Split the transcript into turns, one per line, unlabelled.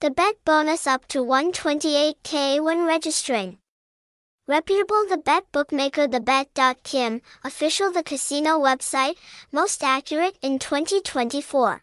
Thabet bonus up to 128k when registering. Reputable Thabet Bookmaker ThaBet.Kim, official The Casino website, most accurate in 2024.